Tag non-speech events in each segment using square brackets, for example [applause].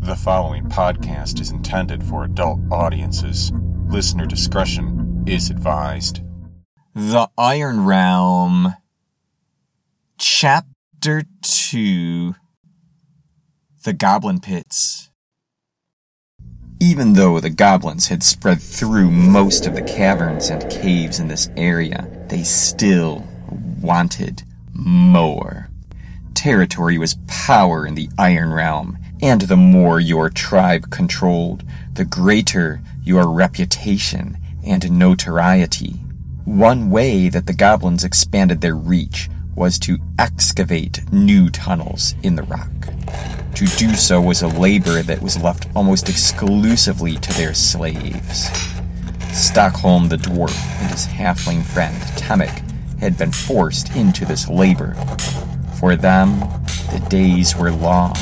The following podcast is intended for adult audiences. Listener discretion is advised. The Iron Realm, Chapter 2 The Goblin Pits. Even though the goblins had spread through most of the caverns and caves in this area, they still wanted more. Territory was power in the Iron Realm, and the more your tribe controlled, the greater your reputation and notoriety. One way that the goblins expanded their reach was to excavate new tunnels in the rock. To do so was a labor that was left almost exclusively to their slaves. Stockholm the dwarf and his halfling friend Temic had been forced into this labor. For them, the days were long.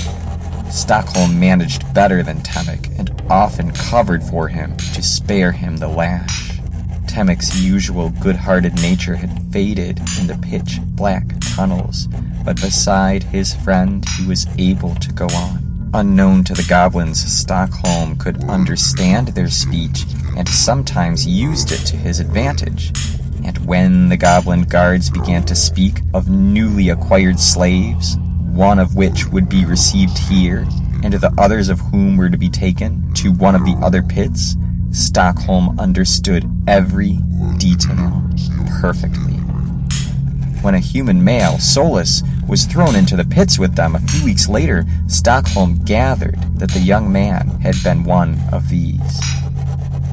Stockholm managed better than Temic and often covered for him to spare him the lash. Temic's usual good-hearted nature had faded in the pitch black tunnels, but beside his friend he was able to go on. Unknown to the goblins, Stockholm could understand their speech and sometimes used it to his advantage. And when the goblin guards began to speak of newly acquired slaves, one of which would be received here, and the others of whom were to be taken to one of the other pits, Stockholm understood every detail perfectly. When a human male, Solus, was thrown into the pits with them a few weeks later, Stockholm gathered that the young man had been one of these.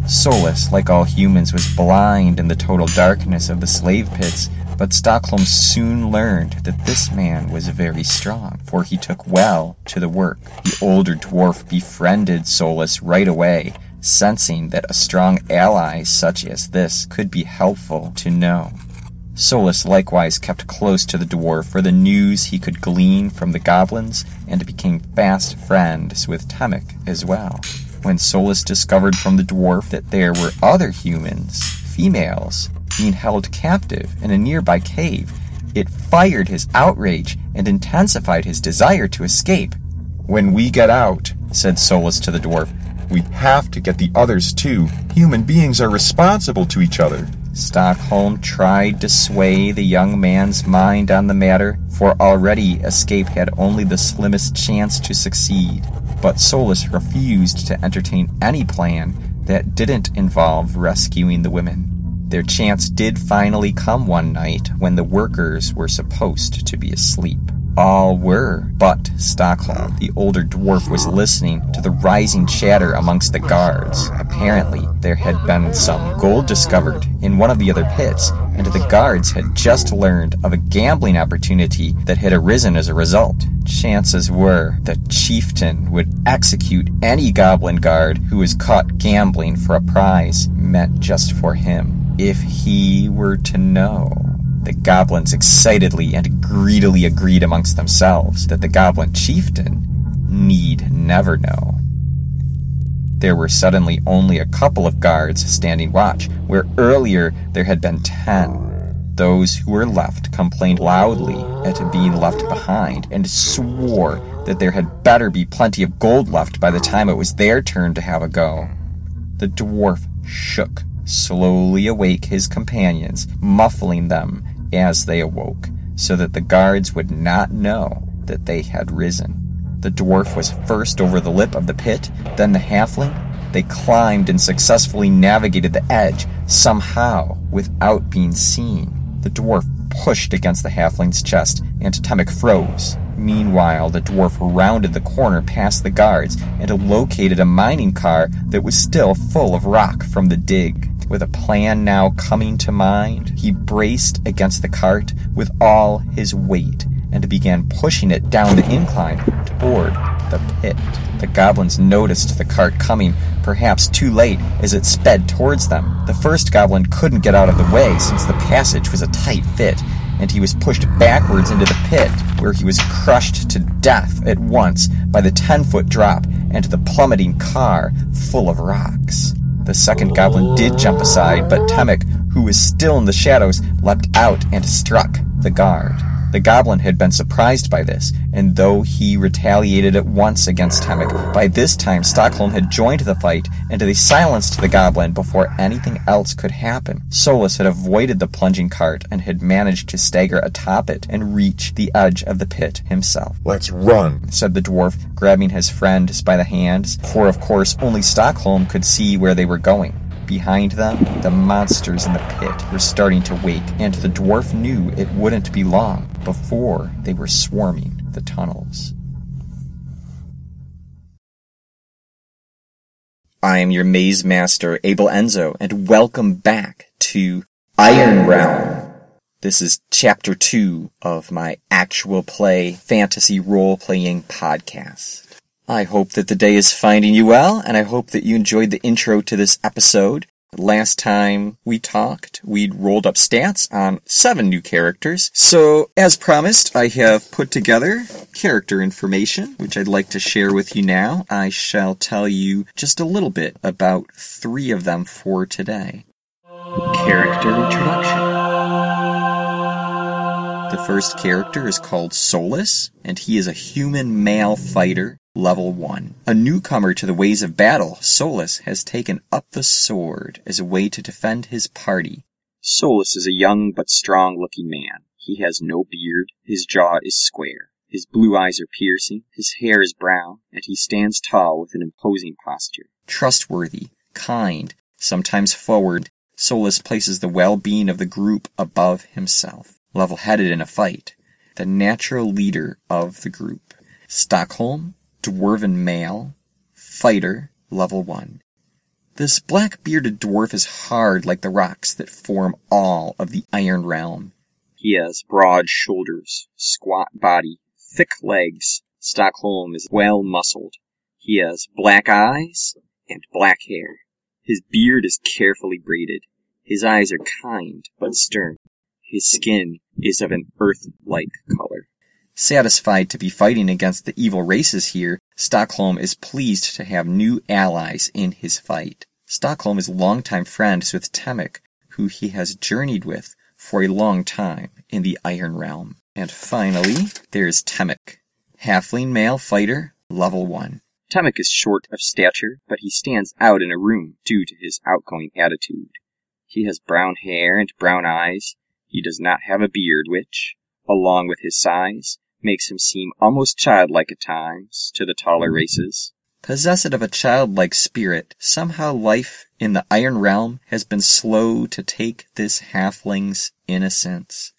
Solus, like all humans, was blind in the total darkness of the slave pits, but Stockholm soon learned that this man was very strong, for he took well to the work. The older dwarf befriended Solus right away, sensing that a strong ally such as this could be helpful to know. Solus likewise kept close to the dwarf for the news he could glean from the goblins and became fast friends with Temic as well. When Solus discovered from the dwarf that there were other humans, females, being held captive in a nearby cave, it fired his outrage and intensified his desire to escape. When we get out, said Solus to the dwarf, we have to get the others too. Human beings are responsible to each other. Stockholm tried to sway the young man's mind on the matter, for already escape had only the slimmest chance to succeed. But Solus refused to entertain any plan that didn't involve rescuing the women. Their chance did finally come one night when the workers were supposed to be asleep. All were, but Stockholm, the older dwarf, was listening to the rising chatter amongst the guards. Apparently, there had been some gold discovered in one of the other pits, and the guards had just learned of a gambling opportunity that had arisen as a result. Chances were the chieftain would execute any goblin guard who was caught gambling for a prize meant just for him, if he were to know. The goblins excitedly and greedily agreed amongst themselves that the goblin chieftain need never know. There were suddenly only a couple of guards standing watch, where earlier there had been ten. Those who were left complained loudly at being left behind and swore that there had better be plenty of gold left by the time it was their turn to have a go. The dwarf shook, slowly awake his companions, muffling them as they awoke, so that the guards would not know that they had risen. The dwarf was first over the lip of the pit, then the halfling. They climbed and successfully navigated the edge, somehow, without being seen. The dwarf pushed against the halfling's chest, and Temic froze. Meanwhile, the dwarf rounded the corner past the guards and located a mining car that was still full of rock from the dig. With a plan now coming to mind, he braced against the cart with all his weight and began pushing it down the incline toward the pit. The goblins noticed the cart coming, perhaps too late, as it sped towards them. The first goblin couldn't get out of the way since the passage was a tight fit, and he was pushed backwards into the pit, where he was crushed to death at once by the ten foot drop and the plummeting car full of rocks. The second goblin did jump aside, but Temic, who was still in the shadows, leapt out and struck the guard. The goblin had been surprised by this, and though he retaliated at once against Temic, by this time Stockholm had joined the fight, and they silenced the goblin before anything else could happen. Solus had avoided the plunging cart and had managed to stagger atop it and reach the edge of the pit himself. Let's run, said the dwarf, grabbing his friend by the hands, for of course only Stockholm could see where they were going. Behind them, the monsters in the pit were starting to wake, and the dwarf knew it wouldn't be long before they were swarming the tunnels. I am your maze master, Abel Enzo, and welcome back to Iron Realm. This is chapter two of my actual play fantasy role playing podcast. I hope that the day is finding you well, and I hope that you enjoyed the intro to this episode. Last time we talked, we'd rolled up stats on seven new characters. So, as promised, I have put together character information, which I'd like to share with you now. I shall tell you just a little bit about three of them for today. Character introduction. The first character is called Solus, and he is a human male fighter Level 1. A newcomer to the ways of battle, Solus has taken up the sword as a way to defend his party. Solus is a young but strong looking man. He has no beard, his jaw is square, his blue eyes are piercing, his hair is brown, and he stands tall with an imposing posture. Trustworthy, kind, sometimes forward, Solus places the well being of the group above himself. Level headed in a fight, the natural leader of the group. Stockholm, dwarven male, fighter, level 1. This black bearded dwarf is hard like the rocks that form all of the Iron Realm. He has broad shoulders, squat body, thick legs. Stockholm is well muscled. He has black eyes and black hair. His beard is carefully braided. His eyes are kind but stern. His skin is of an earth-like color. Satisfied to be fighting against the evil races here, Stockholm is pleased to have new allies in his fight. Stockholm is longtime friends with Temic, who he has journeyed with for a long time in the Iron Realm. And finally, there's Temic, halfling male fighter, level 1. Temic is short of stature, but he stands out in a room due to his outgoing attitude. He has brown hair and brown eyes. He does not have a beard, which, along with his size, makes him seem almost childlike at times to the taller mm-hmm. races. Possessed of a childlike spirit, somehow life in the Iron Realm has been slow to take this halfling's innocence.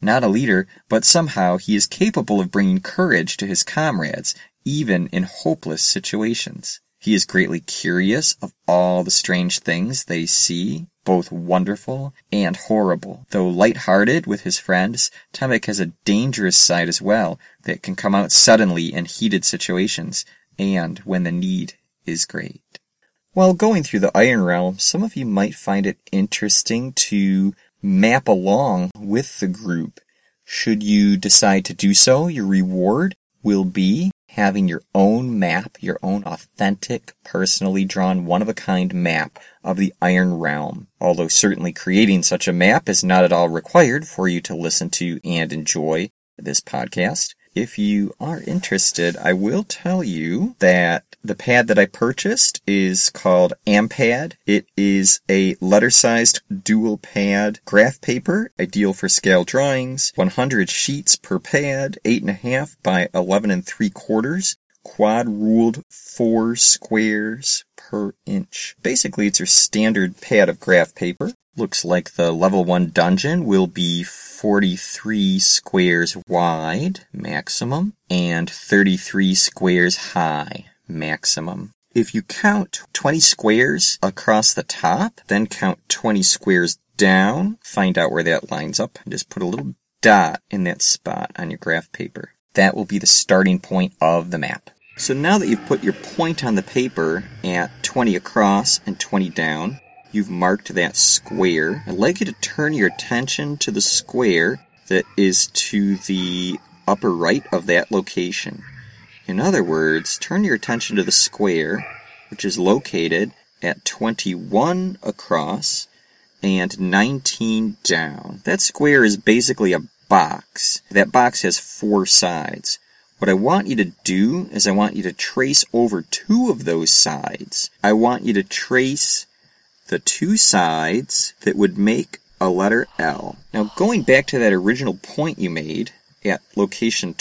Not a leader, but somehow he is capable of bringing courage to his comrades, even in hopeless situations. He is greatly curious of all the strange things they see both wonderful and horrible. Though light-hearted with his friends, Temic has a dangerous side as well that can come out suddenly in heated situations and when the need is great. While going through the Iron Realm, some of you might find it interesting to map along with the group. Should you decide to do so, your reward will be having your own map, your own authentic, personally drawn, one of a kind map of the Iron Realm. Although certainly creating such a map is not at all required for you to listen to and enjoy this podcast. If you are interested, I will tell you that the pad that I purchased is called Ampad. It is a letter-sized dual pad graph paper, ideal for scale drawings, 100 sheets per pad, 8.5 by 11 and 3 quarters, quad ruled 4 squares per inch. Basically, it's your standard pad of graph paper. Looks like the level 1 dungeon will be 43 squares wide, maximum, and 33 squares high, maximum. If you count 20 squares across the top, then count 20 squares down, find out where that lines up, and just put a little dot in that spot on your graph paper. That will be the starting point of the map. So now that you've put your point on the paper at 20 across and 20 down, you've marked that square, I'd like you to turn your attention to the square that is to the upper right of that location. In other words, turn your attention to the square, which is located at 21 across and 19 down. That square is basically a box. That box has four sides. What I want you to do is I want you to trace over two of those sides. I want you to trace the two sides that would make a letter L. Now, going back to that original point you made at location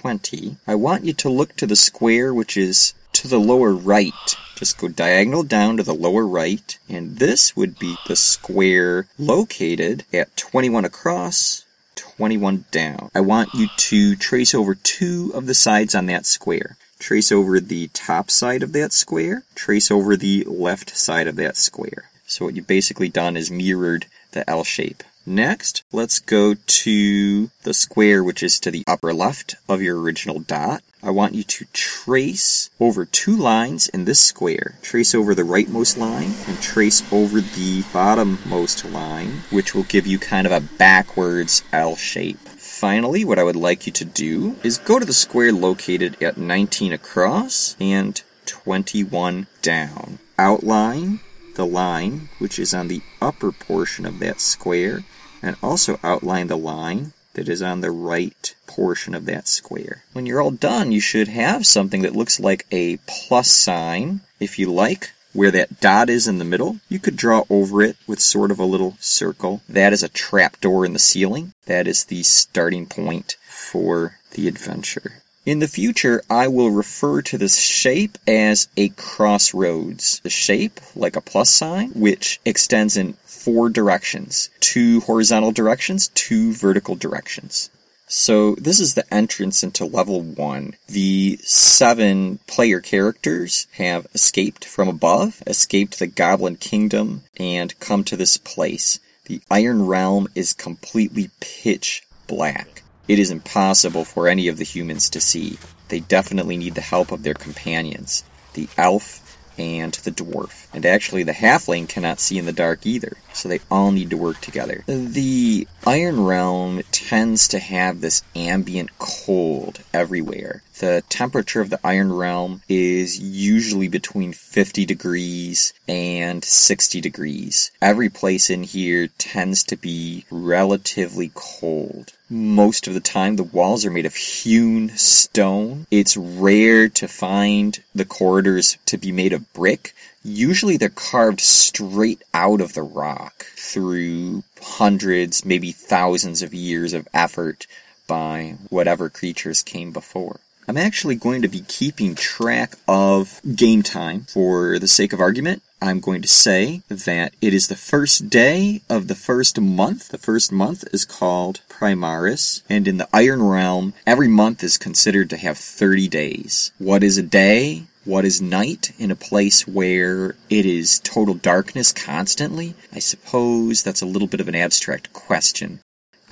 2020, I want you to look to the square which is to the lower right. Just go diagonal down to the lower right, and this would be the square located at 21 across, 21 down. I want you to trace over two of the sides on that square. Trace over the top side of that square, trace over the left side of that square. So what you've basically done is mirrored the L shape. Next, let's go to the square which is to the upper left of your original dot. I want you to trace over two lines in this square. Trace over the rightmost line and trace over the bottommost line, which will give you kind of a backwards L shape. Finally, what I would like you to do is go to the square located at 19 across and 21 down. Outline the line which is on the upper portion of that square and also outline the line that is on the right portion of that square. When you're all done, you should have something that looks like a plus sign. If you like, where that dot is in the middle, you could draw over it with sort of a little circle. That is a trapdoor in the ceiling. That is the starting point for the adventure. In the future, I will refer to this shape as a crossroads. The shape, like a plus sign, which extends in four directions two horizontal directions, two vertical directions. So, this is the entrance into level one. The seven player characters have escaped from above, escaped the Goblin Kingdom, and come to this place. The Iron Realm is completely pitch black. It is impossible for any of the humans to see. They definitely need the help of their companions, the elf and the dwarf. And actually, the halfling cannot see in the dark either, so they all need to work together. The Iron Realm tends to have this ambient cold everywhere. The temperature of the Iron Realm is usually between 50 degrees and 60 degrees. Every place in here tends to be relatively cold. Most of the time, the walls are made of hewn stone. It's rare to find the corridors to be made of brick. Usually, they're carved straight out of the rock through hundreds, maybe thousands of years of effort by whatever creatures came before. I'm actually going to be keeping track of game time for the sake of argument. I'm going to say that it is the first day of the first month. The first month is called Primaris, and in the Iron Realm, every month is considered to have 30 days. What is a day? What is night in a place where it is total darkness constantly? I suppose that's a little bit of an abstract question.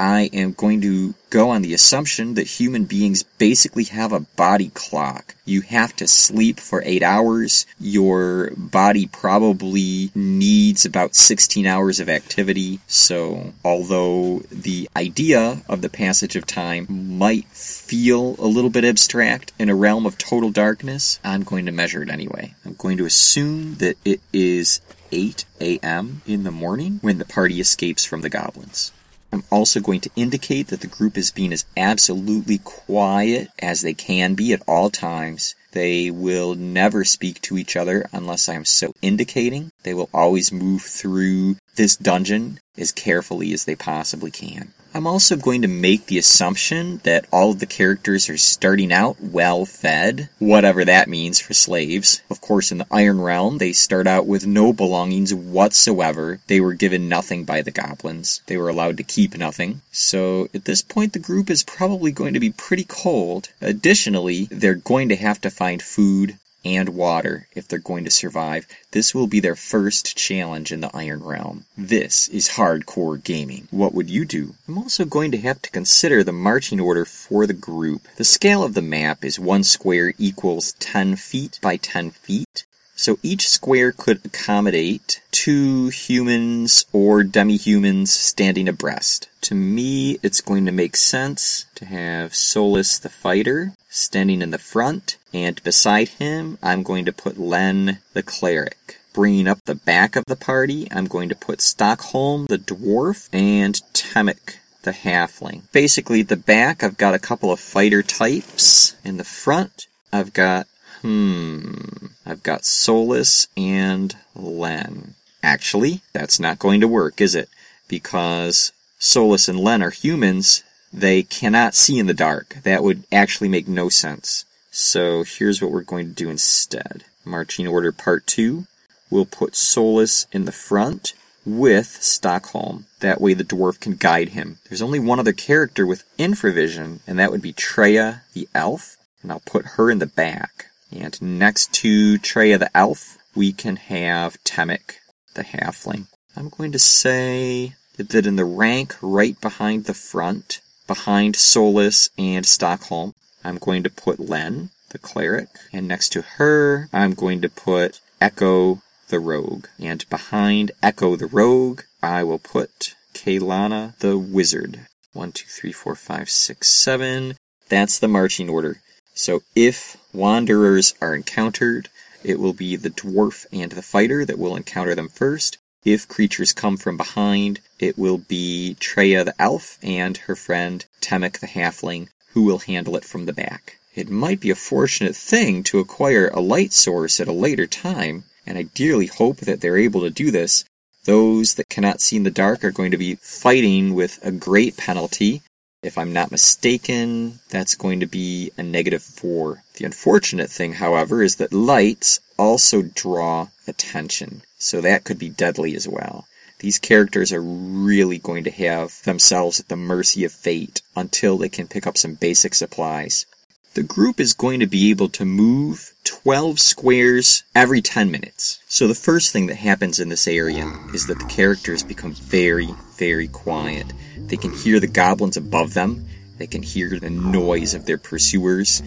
I am going to go on the assumption that human beings basically have a body clock. You have to sleep for eight hours. Your body probably needs about 16 hours of activity. So, although the idea of the passage of time might feel a little bit abstract in a realm of total darkness, I'm going to measure it anyway. I'm going to assume that it is 8 a.m. in the morning when the party escapes from the goblins. I'm also going to indicate that the group is being as absolutely quiet as they can be at all times. They will never speak to each other unless I'm so indicating. They will always move through this dungeon as carefully as they possibly can. I'm also going to make the assumption that all of the characters are starting out well fed, whatever that means for slaves. Of course, in the Iron Realm, they start out with no belongings whatsoever. They were given nothing by the goblins. They were allowed to keep nothing. So at this point, the group is probably going to be pretty cold. Additionally, they're going to have to find food and water if they're going to survive. This will be their first challenge in the Iron Realm. This is hardcore gaming. What would you do? I'm also going to have to consider the marching order for the group. The scale of the map is one square equals 10 feet by 10 feet. So each square could accommodate two humans or demi-humans standing abreast. To me, it's going to make sense to have Solus the fighter standing in the front, and beside him, I'm going to put Len the cleric. Bringing up the back of the party, I'm going to put Stockholm the dwarf and Temic the halfling. Basically, the back, I've got a couple of fighter types. In the front, I've got, hmm, I've got Solus and Len. Actually, that's not going to work, is it? Because Solus and Len are humans, they cannot see in the dark. That would actually make no sense. So here's what we're going to do instead. Marching order part two. We'll put Solus in the front with Stockholm. That way the dwarf can guide him. There's only one other character with infravision, and that would be Treya the elf. And I'll put her in the back. And next to Treya the elf, we can have Temic the halfling. I'm going to say that in the rank right behind the front, behind Solus and Stockholm, I'm going to put Len, the cleric, and next to her, I'm going to put Echo, the rogue. And behind Echo, the rogue, I will put Kaylana, the wizard. One, two, three, four, five, six, seven. That's the marching order. So if wanderers are encountered, it will be the dwarf and the fighter that will encounter them first. If creatures come from behind, it will be Treya the elf and her friend Temic the halfling who will handle it from the back. It might be a fortunate thing to acquire a light source at a later time, and I dearly hope that they're able to do this. Those that cannot see in the dark are going to be fighting with a great penalty. If I'm not mistaken, that's going to be a negative 4. The unfortunate thing, however, is that lights also draw attention, so that could be deadly as well. These characters are really going to have themselves at the mercy of fate until they can pick up some basic supplies. The group is going to be able to move 12 squares every 10 minutes. So the first thing that happens in this area is that the characters become very, very quiet. They can hear the goblins above them, they can hear the noise of their pursuers.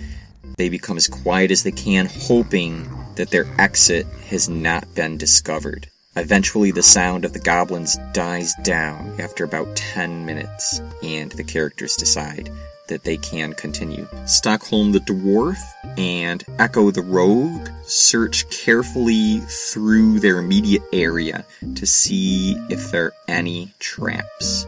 They become as quiet as they can, hoping that their exit has not been discovered. Eventually, the sound of the goblins dies down after about 10 minutes, and the characters decide that they can continue. Stockholm the dwarf and Echo the rogue search carefully through their immediate area to see if there are any traps.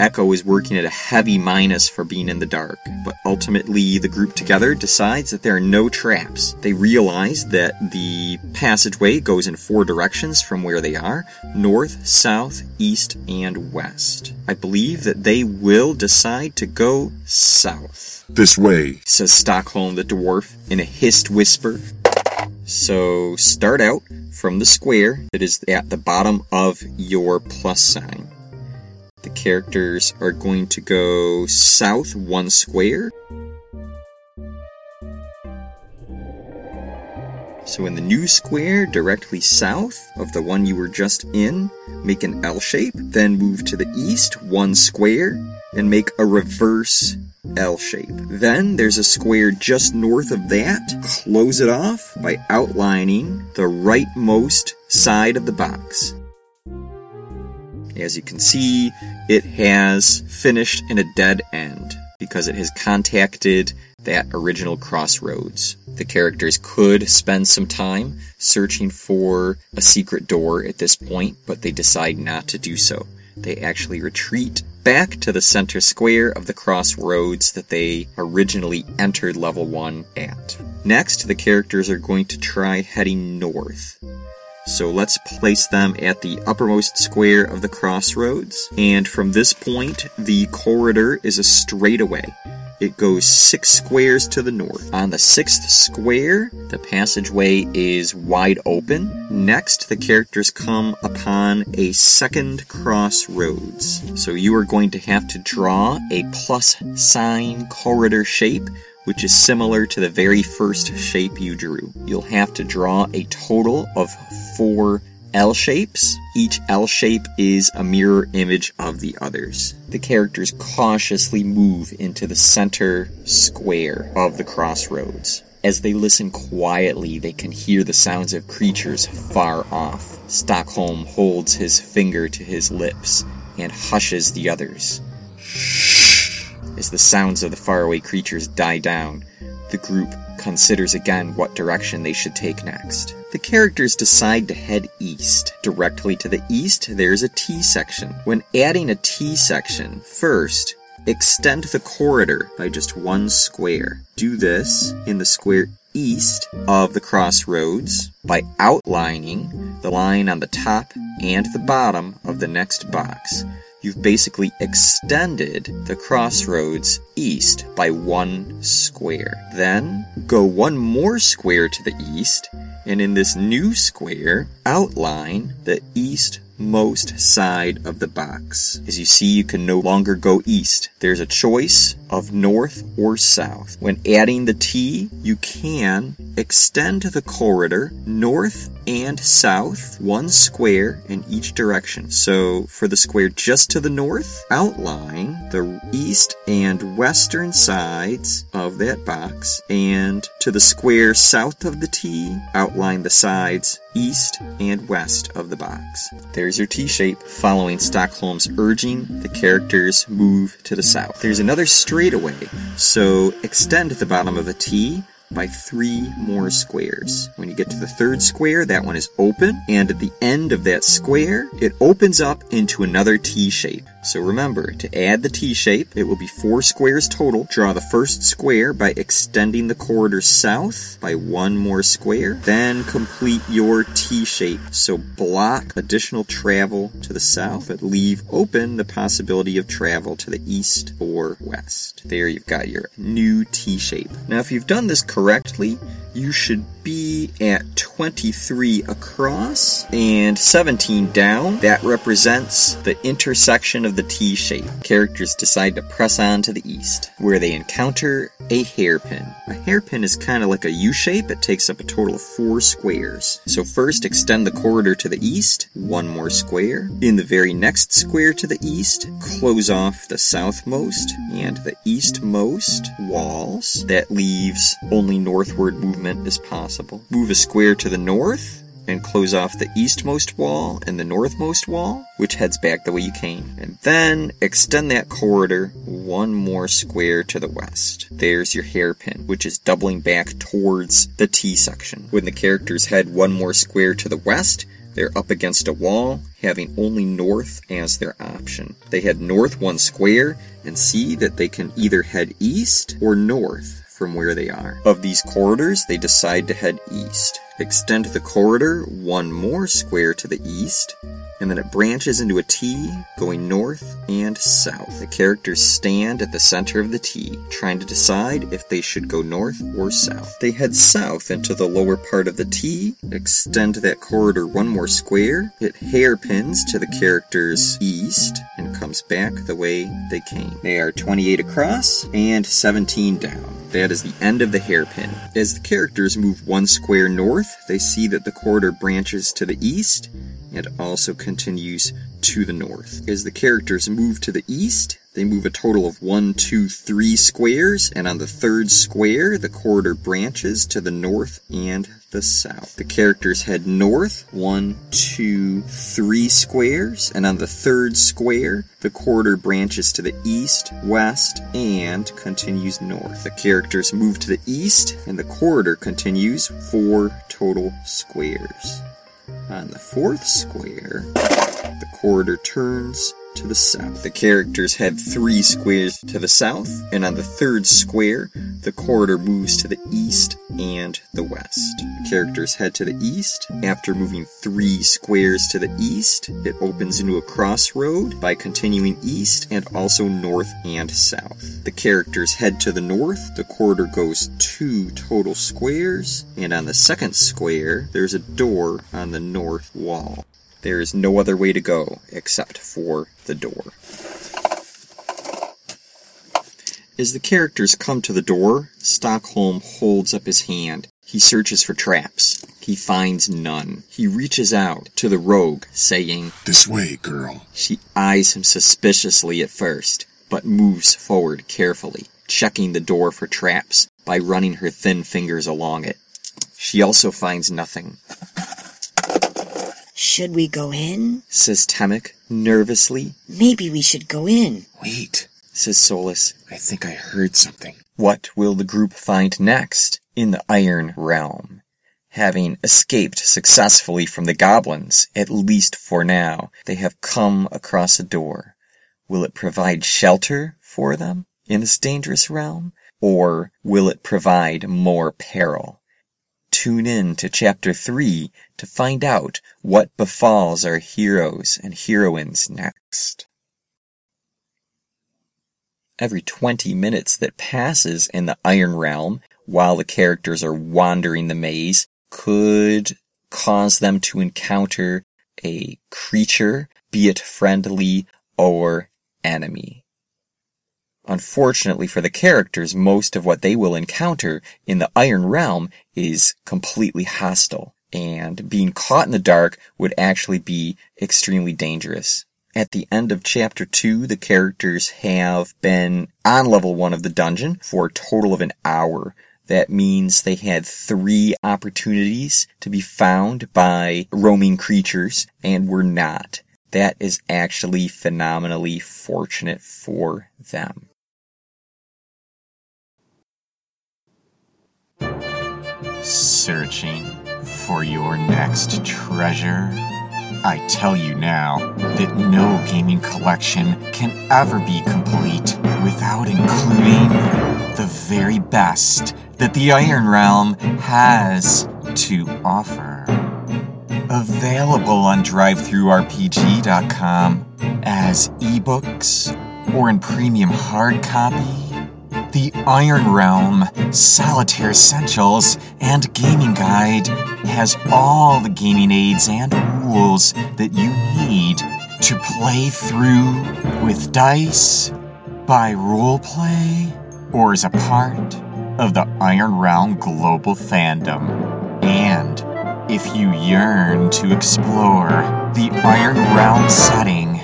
Echo is working at a heavy minus for being in the dark, but ultimately the group together decides that there are no traps. They realize that the passageway goes in four directions from where they are north, south, east, and west. I believe that they will decide to go south. This way, says Stockholm the dwarf in a hissed whisper. So start out from the square that is at the bottom of your plus sign. The characters are going to go south one square. So in the new square, directly south of the one you were just in, make an L shape, then move to the east one square, and make a reverse L shape. Then there's a square just north of that. Close it off by outlining the rightmost side of the box. As you can see, it has finished in a dead end because it has contacted that original crossroads. The characters could spend some time searching for a secret door at this point, but they decide not to do so. They actually retreat back to the center square of the crossroads that they originally entered level 1 at. Next, the characters are going to try heading north. So let's place them at the uppermost square of the crossroads. And from this point, the corridor is a straightaway. It goes six squares to the north. On the sixth square, the passageway is wide open. Next, the characters come upon a second crossroads. So you are going to have to draw a plus sign corridor shape which is similar to the very first shape you drew. You'll have to draw a total of four L shapes. Each L shape is a mirror image of the others. The characters cautiously move into the center square of the crossroads. As they listen quietly, they can hear the sounds of creatures far off. Stockholm holds his finger to his lips and hushes the others. As the sounds of the faraway creatures die down, the group considers again what direction they should take next. The characters decide to head east. Directly to the east, there's a T section. When adding a T section, first, extend the corridor by just one square. Do this in the square east of the crossroads by outlining the line on the top and the bottom of the next box. You've basically extended the crossroads east by one square. Then go one more square to the east, and in this new square, outline the east most side of the box. As you see, you can no longer go east. There's a choice of north or south. When adding the T, you can extend the corridor north and south, one square in each direction. So for the square just to the north, outline the east and western sides of that box, and to the square south of the T, outline the sides east and west of the box. There's your T shape. Following Stockholm's urging, the characters move to the south. There's another straightaway, so extend the bottom of a T by three more squares. When you get to the third square, that one is open, and at the end of that square, it opens up into another T shape. So remember, to add the T shape, it will be four squares total. Draw the first square by extending the corridor south by one more square. Then complete your T shape. So block additional travel to the south, but leave open the possibility of travel to the east or west. There you've got your new T shape. Now, if you've done this correctly, correctly you should be at 23 across and 17 down. That represents the intersection of the T shape. Characters decide to press on to the east, where they encounter a hairpin. A hairpin is kind of like a U shape, it takes up a total of four squares. So, first extend the corridor to the east, one more square. In the very next square to the east, close off the southmost and the eastmost walls. That leaves only northward movement is possible. Move a square to the north and close off the eastmost wall and the northmost wall, which heads back the way you came. And then extend that corridor one more square to the west. There's your hairpin, which is doubling back towards the T section. When the characters head one more square to the west, they're up against a wall, having only north as their option. They head north one square and see that they can either head east or north from where they are. Of these corridors, they decide to head east. Extend the corridor one more square to the east, and then it branches into a T going north and south. The characters stand at the center of the T, trying to decide if they should go north or south. They head south into the lower part of the T, extend that corridor one more square, it hairpins to the characters east, and comes back the way they came. They are 28 across and 17 down. That is the end of the hairpin. As the characters move one square north, they see that the corridor branches to the east and also continues to the north. As the characters move to the east, they move a total of one, two, three squares, and on the third square, the corridor branches to the north and the south. The characters head north, one, two, three squares, and on the third square, the corridor branches to the east, west, and continues north. The characters move to the east, and the corridor continues four total squares. On the fourth square, the corridor turns to the south. The characters head three squares to the south, and on the third square, the corridor moves to the east and the west. The characters head to the east. After moving three squares to the east, it opens into a crossroad by continuing east and also north and south. The characters head to the north. The corridor goes two total squares, and on the second square, there's a door on the north wall. There is no other way to go except for the door. As the characters come to the door, Stockholm holds up his hand. He searches for traps. He finds none. He reaches out to the rogue, saying, This way, girl. She eyes him suspiciously at first, but moves forward carefully, checking the door for traps by running her thin fingers along it. She also finds nothing. Should we go in? says Temic nervously. Maybe we should go in. Wait, says Solus. I think I heard something. What will the group find next? in the Iron Realm. Having escaped successfully from the goblins, at least for now, they have come across a door. Will it provide shelter for them in this dangerous realm? Or will it provide more peril? Tune in to chapter 3 to find out what befalls our heroes and heroines next. Every 20 minutes that passes in the Iron Realm while the characters are wandering the maze could cause them to encounter a creature, be it friendly or enemy. Unfortunately for the characters, most of what they will encounter in the Iron Realm is completely hostile, and being caught in the dark would actually be extremely dangerous. At the end of chapter 2, the characters have been on level 1 of the dungeon for a total of an hour. That means they had three opportunities to be found by roaming creatures and were not. That is actually phenomenally fortunate for them. Searching for your next treasure? I tell you now that no gaming collection can ever be complete without including the very best that the Iron Realm has to offer. Available on DriveThruRPG.com as ebooks or in premium hard copy the Iron Realm Solitaire Essentials and Gaming Guide has all the gaming aids and rules that you need to play through with dice, by roleplay, or as a part of the Iron Realm global fandom. And if you yearn to explore the Iron Realm setting,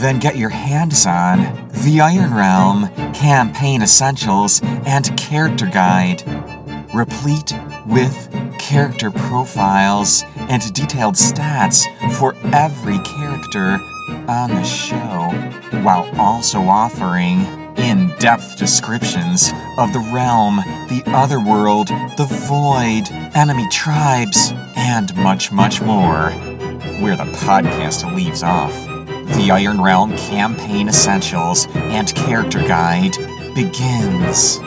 then get your hands on the Iron Realm Campaign Essentials and Character Guide, replete with character profiles and detailed stats for every character on the show, while also offering in depth descriptions of the realm, the otherworld, the void, enemy tribes, and much, much more. Where the podcast leaves off the Iron Realm Campaign Essentials and Character Guide begins.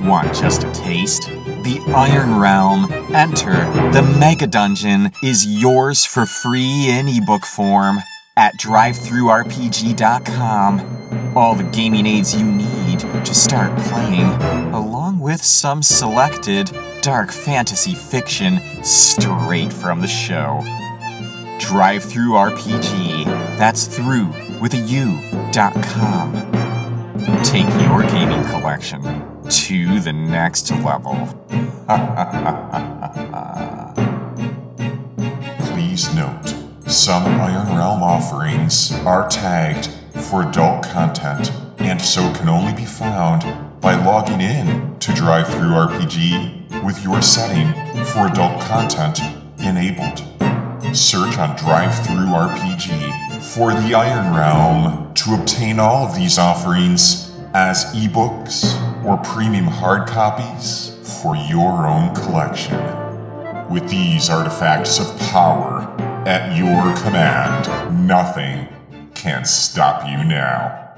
Want just a taste? The Iron Realm Enter the Mega Dungeon is yours for free in ebook form at drivethrurpg.com. All the gaming aids you need to start playing, along with some selected dark fantasy fiction straight from the show. DriveThruRPG. That's through with a U dot com. Take your gaming collection to the next level. [laughs] Please note, some Iron Realm offerings are tagged for adult content and so can only be found by logging in to DriveThruRPG with your setting for adult content enabled. Search on DriveThruRPG for the Iron Realm to obtain all of these offerings as ebooks or premium hard copies for your own collection. With these artifacts of power at your command, nothing can stop you now.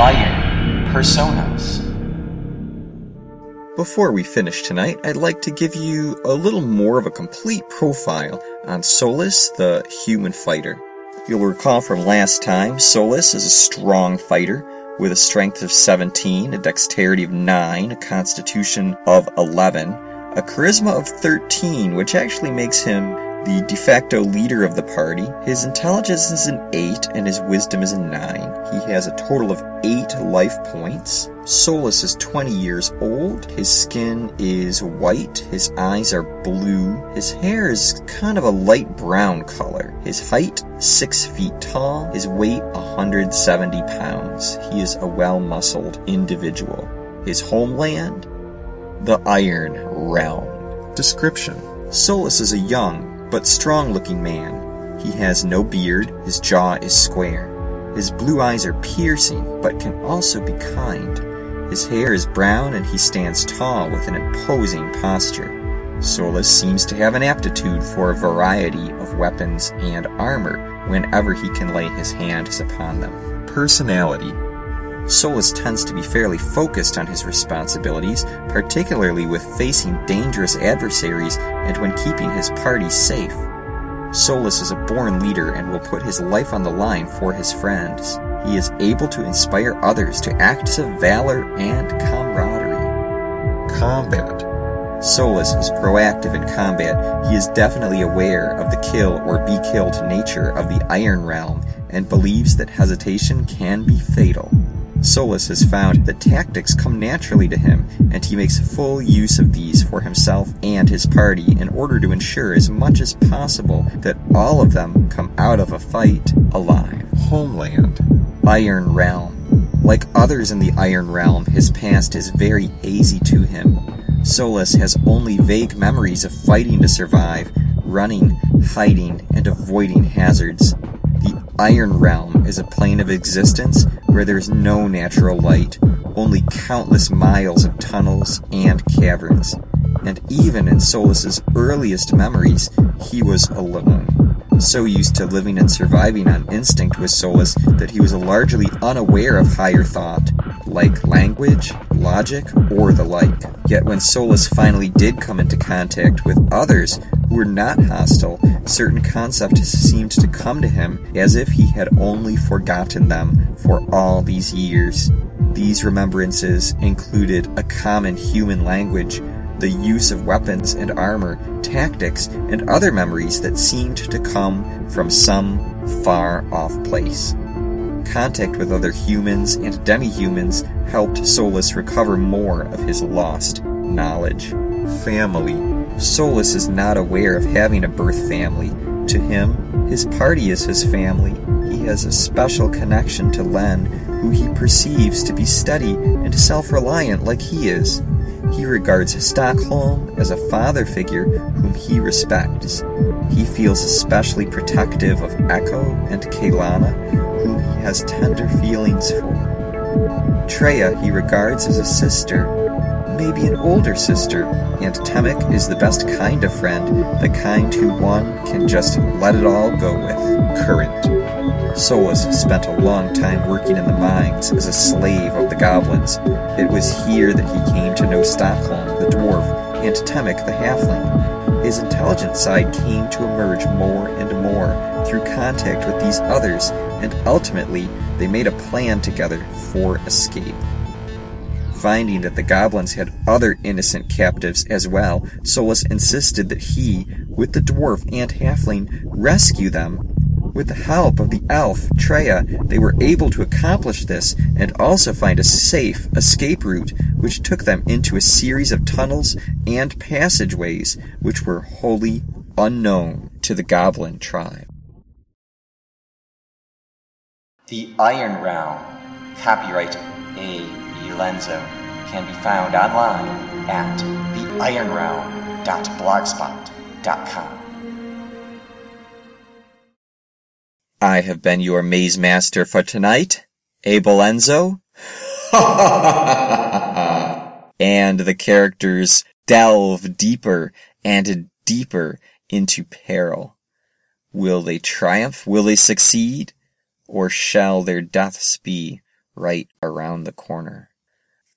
Iron Personas. Before we finish tonight, I'd like to give you a little more of a complete profile on Solus, the human fighter. You'll recall from last time, Solus is a strong fighter with a strength of 17, a dexterity of 9, a constitution of 11, a charisma of 13, which actually makes him the de facto leader of the party. His intelligence is an 8 and his wisdom is a 9. He has a total of 8 life points. Solus is 20 years old. His skin is white. His eyes are blue. His hair is kind of a light brown color. His height, 6 feet tall. His weight, 170 pounds. He is a well muscled individual. His homeland, the Iron Realm. Description Solus is a young, but strong looking man. He has no beard, his jaw is square. His blue eyes are piercing, but can also be kind. His hair is brown and he stands tall with an imposing posture. Solus seems to have an aptitude for a variety of weapons and armor whenever he can lay his hands upon them. Personality. Solus tends to be fairly focused on his responsibilities, particularly with facing dangerous adversaries and when keeping his party safe. Solus is a born leader and will put his life on the line for his friends. He is able to inspire others to acts of valor and camaraderie. Combat. Solus is proactive in combat. He is definitely aware of the kill or be killed nature of the Iron Realm and believes that hesitation can be fatal. Solus has found that tactics come naturally to him, and he makes full use of these for himself and his party in order to ensure as much as possible that all of them come out of a fight alive. Homeland. Iron Realm. Like others in the Iron Realm, his past is very hazy to him. Solus has only vague memories of fighting to survive, running, hiding, and avoiding hazards. Iron Realm is a plane of existence where there is no natural light, only countless miles of tunnels and caverns. And even in Solus's earliest memories, he was alone. So used to living and surviving on instinct was Solus that he was largely unaware of higher thought, like language, logic, or the like. Yet when Solus finally did come into contact with others who were not hostile, certain concepts seemed to come to him as if he had only forgotten them for all these years. These remembrances included a common human language, the use of weapons and armor, tactics, and other memories that seemed to come from some far off place. Contact with other humans and demi-humans helped Solus recover more of his lost knowledge. Family. Solus is not aware of having a birth family. To him, his party is his family. He has a special connection to Len, who he perceives to be steady and self-reliant like he is. He regards Stockholm as a father figure whom he respects. He feels especially protective of Echo and Kaylana, whom he has tender feelings for. Treya he regards as a sister, maybe an older sister, and Temic is the best kind of friend, the kind who one can just let it all go with. Current. Solus spent a long time working in the mines as a slave of the goblins. It was here that he came to know Stockholm, the dwarf, and the halfling. His intelligent side came to emerge more and more through contact with these others, and ultimately they made a plan together for escape. Finding that the goblins had other innocent captives as well, Solus insisted that he, with the dwarf and halfling, rescue them with the help of the elf, Treya, they were able to accomplish this and also find a safe escape route which took them into a series of tunnels and passageways which were wholly unknown to the goblin tribe. The Iron Realm, copyright A. Lenzo, can be found online at theironrealm.blogspot.com. I have been your maze master for tonight, Abel Enzo. [laughs] and the characters delve deeper and deeper into peril. Will they triumph? Will they succeed? Or shall their deaths be right around the corner?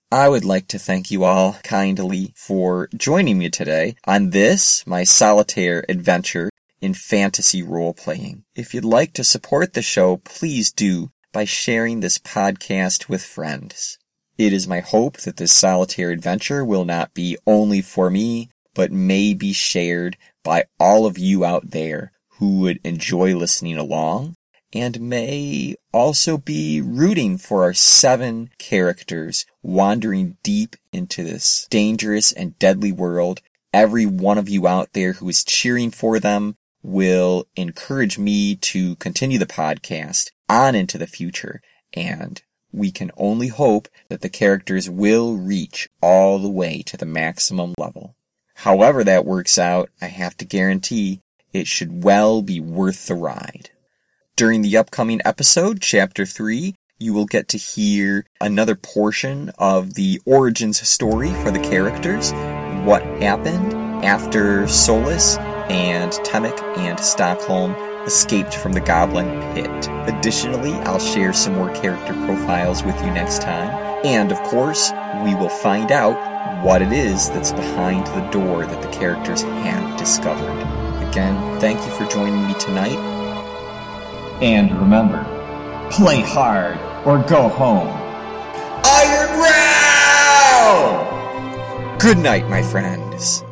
I would like to thank you all kindly for joining me today on this, my solitaire adventure in fantasy role playing. If you'd like to support the show, please do by sharing this podcast with friends. It is my hope that this solitaire adventure will not be only for me, but may be shared by all of you out there who would enjoy listening along and may also be rooting for our seven characters wandering deep into this dangerous and deadly world. Every one of you out there who is cheering for them will encourage me to continue the podcast on into the future. And we can only hope that the characters will reach all the way to the maximum level. However that works out, I have to guarantee it should well be worth the ride. During the upcoming episode, Chapter 3, you will get to hear another portion of the origins story for the characters, what happened after Solus and Temic and Stockholm escaped from the Goblin Pit. Additionally, I'll share some more character profiles with you next time. And of course, we will find out what it is that's behind the door that the characters have discovered. Again, thank you for joining me tonight. And remember, play hard or go home. Iron Realm! Good night, my friends.